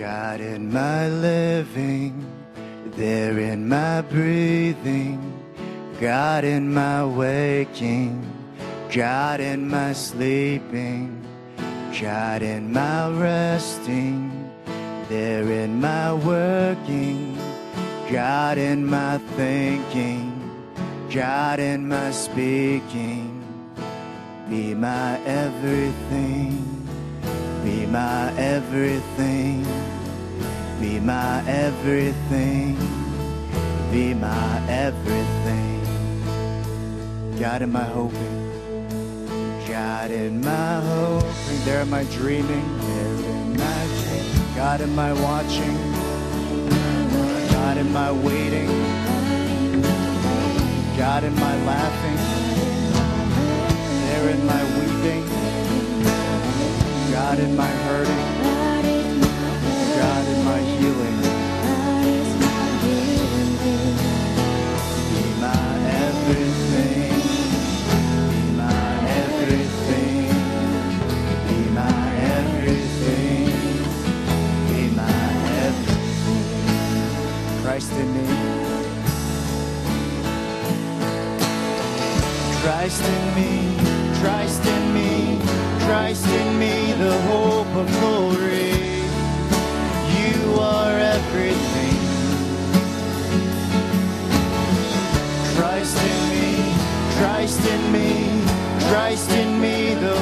God in my living, there in my breathing, God in my waking, God in my sleeping, God in my resting, there in my working, God in my thinking, God in my speaking, be my everything. Be my everything. Be my everything. Be my everything. God in my hoping. God in my hoping. There am I dreaming. There in my dreaming. God in my watching. God in my waiting. God in my laughing. There in my weeping. God in my hurting, God in my healing. Be my everything, be my everything, be my everything, be my everything. Christ in me. Christ in me, Christ in me, Christ in me, the hope of glory. You are everything. Christ in me, Christ in me, Christ in me, the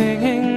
Singing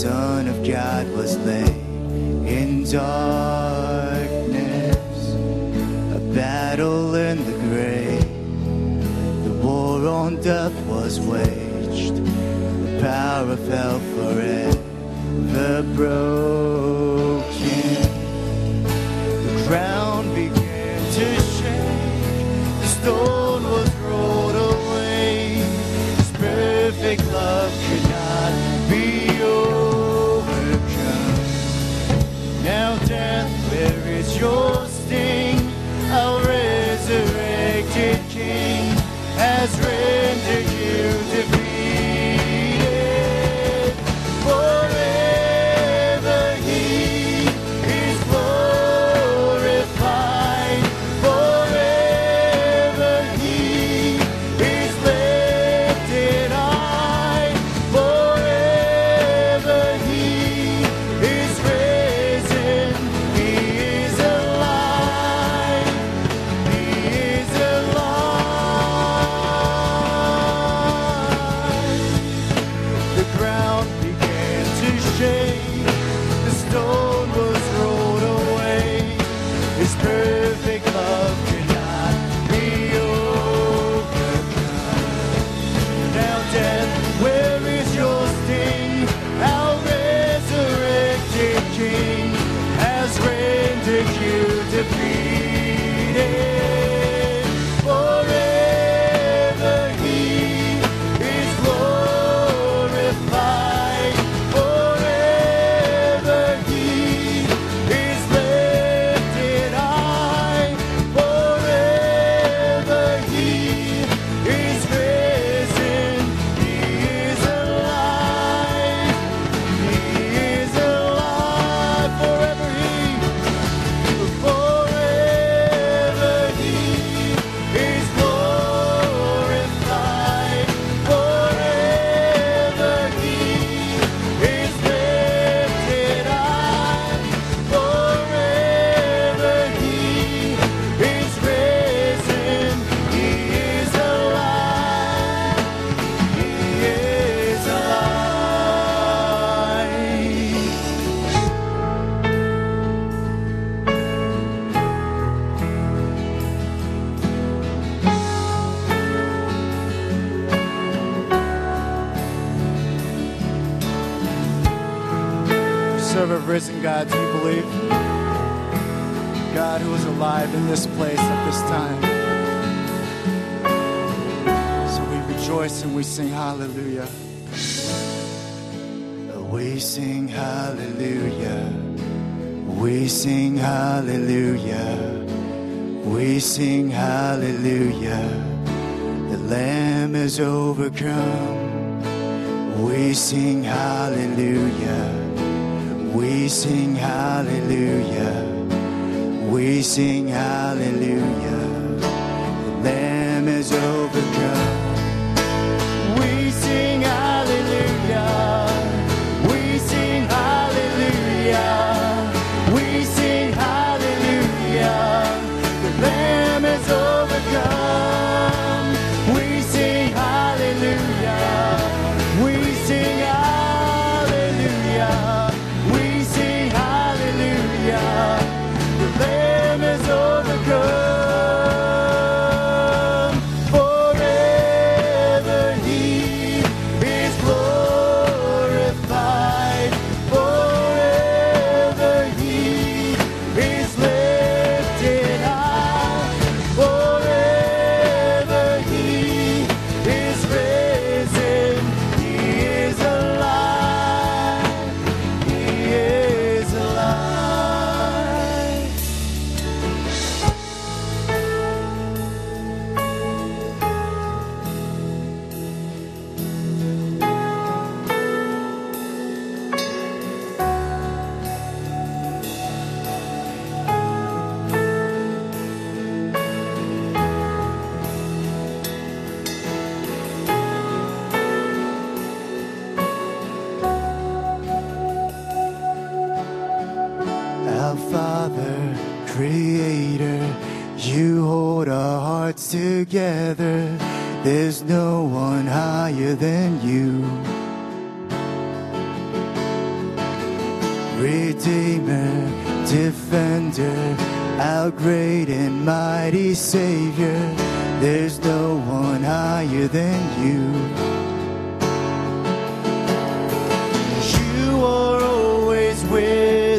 Son of God was laid in darkness, a battle in the grave. The war on death was waged, the power fell forever broke. God who is alive in this place at this time. So we rejoice and we sing hallelujah. We sing hallelujah. We sing hallelujah. We sing hallelujah. The Lamb is overcome. We sing hallelujah. We sing hallelujah. We sing hallelujah. You hold our hearts together. There's no one higher than you. Redeemer, defender, our great and mighty Savior. There's no one higher than you. You are always with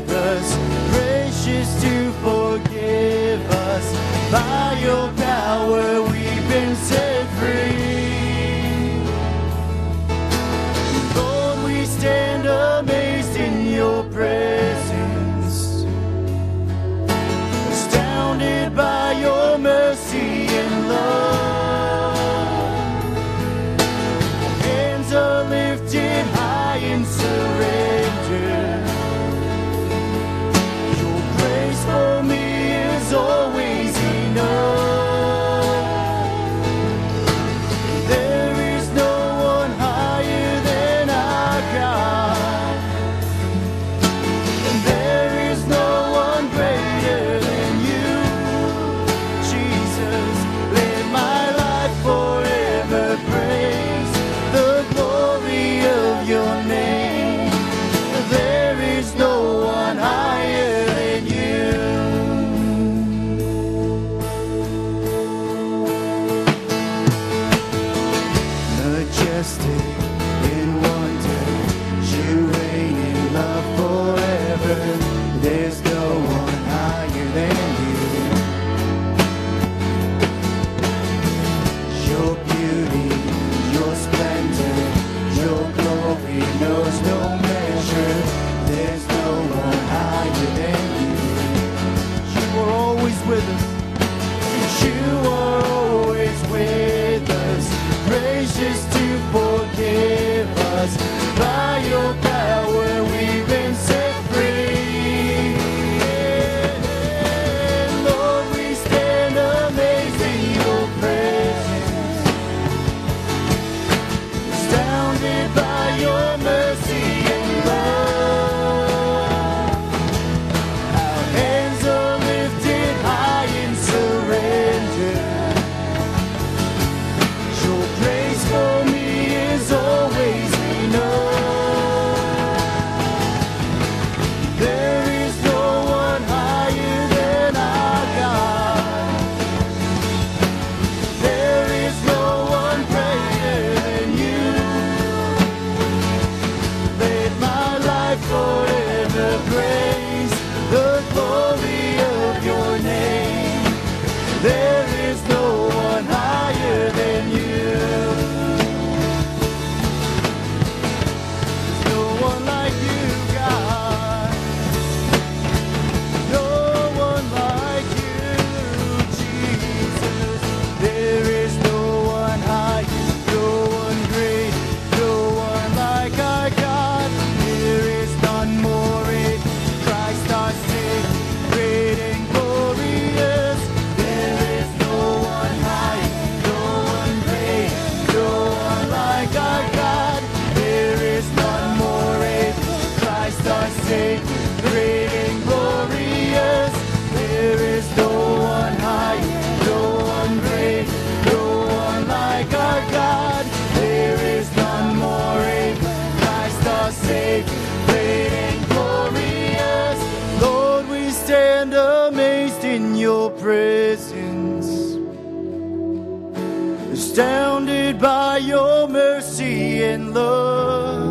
your mercy and love.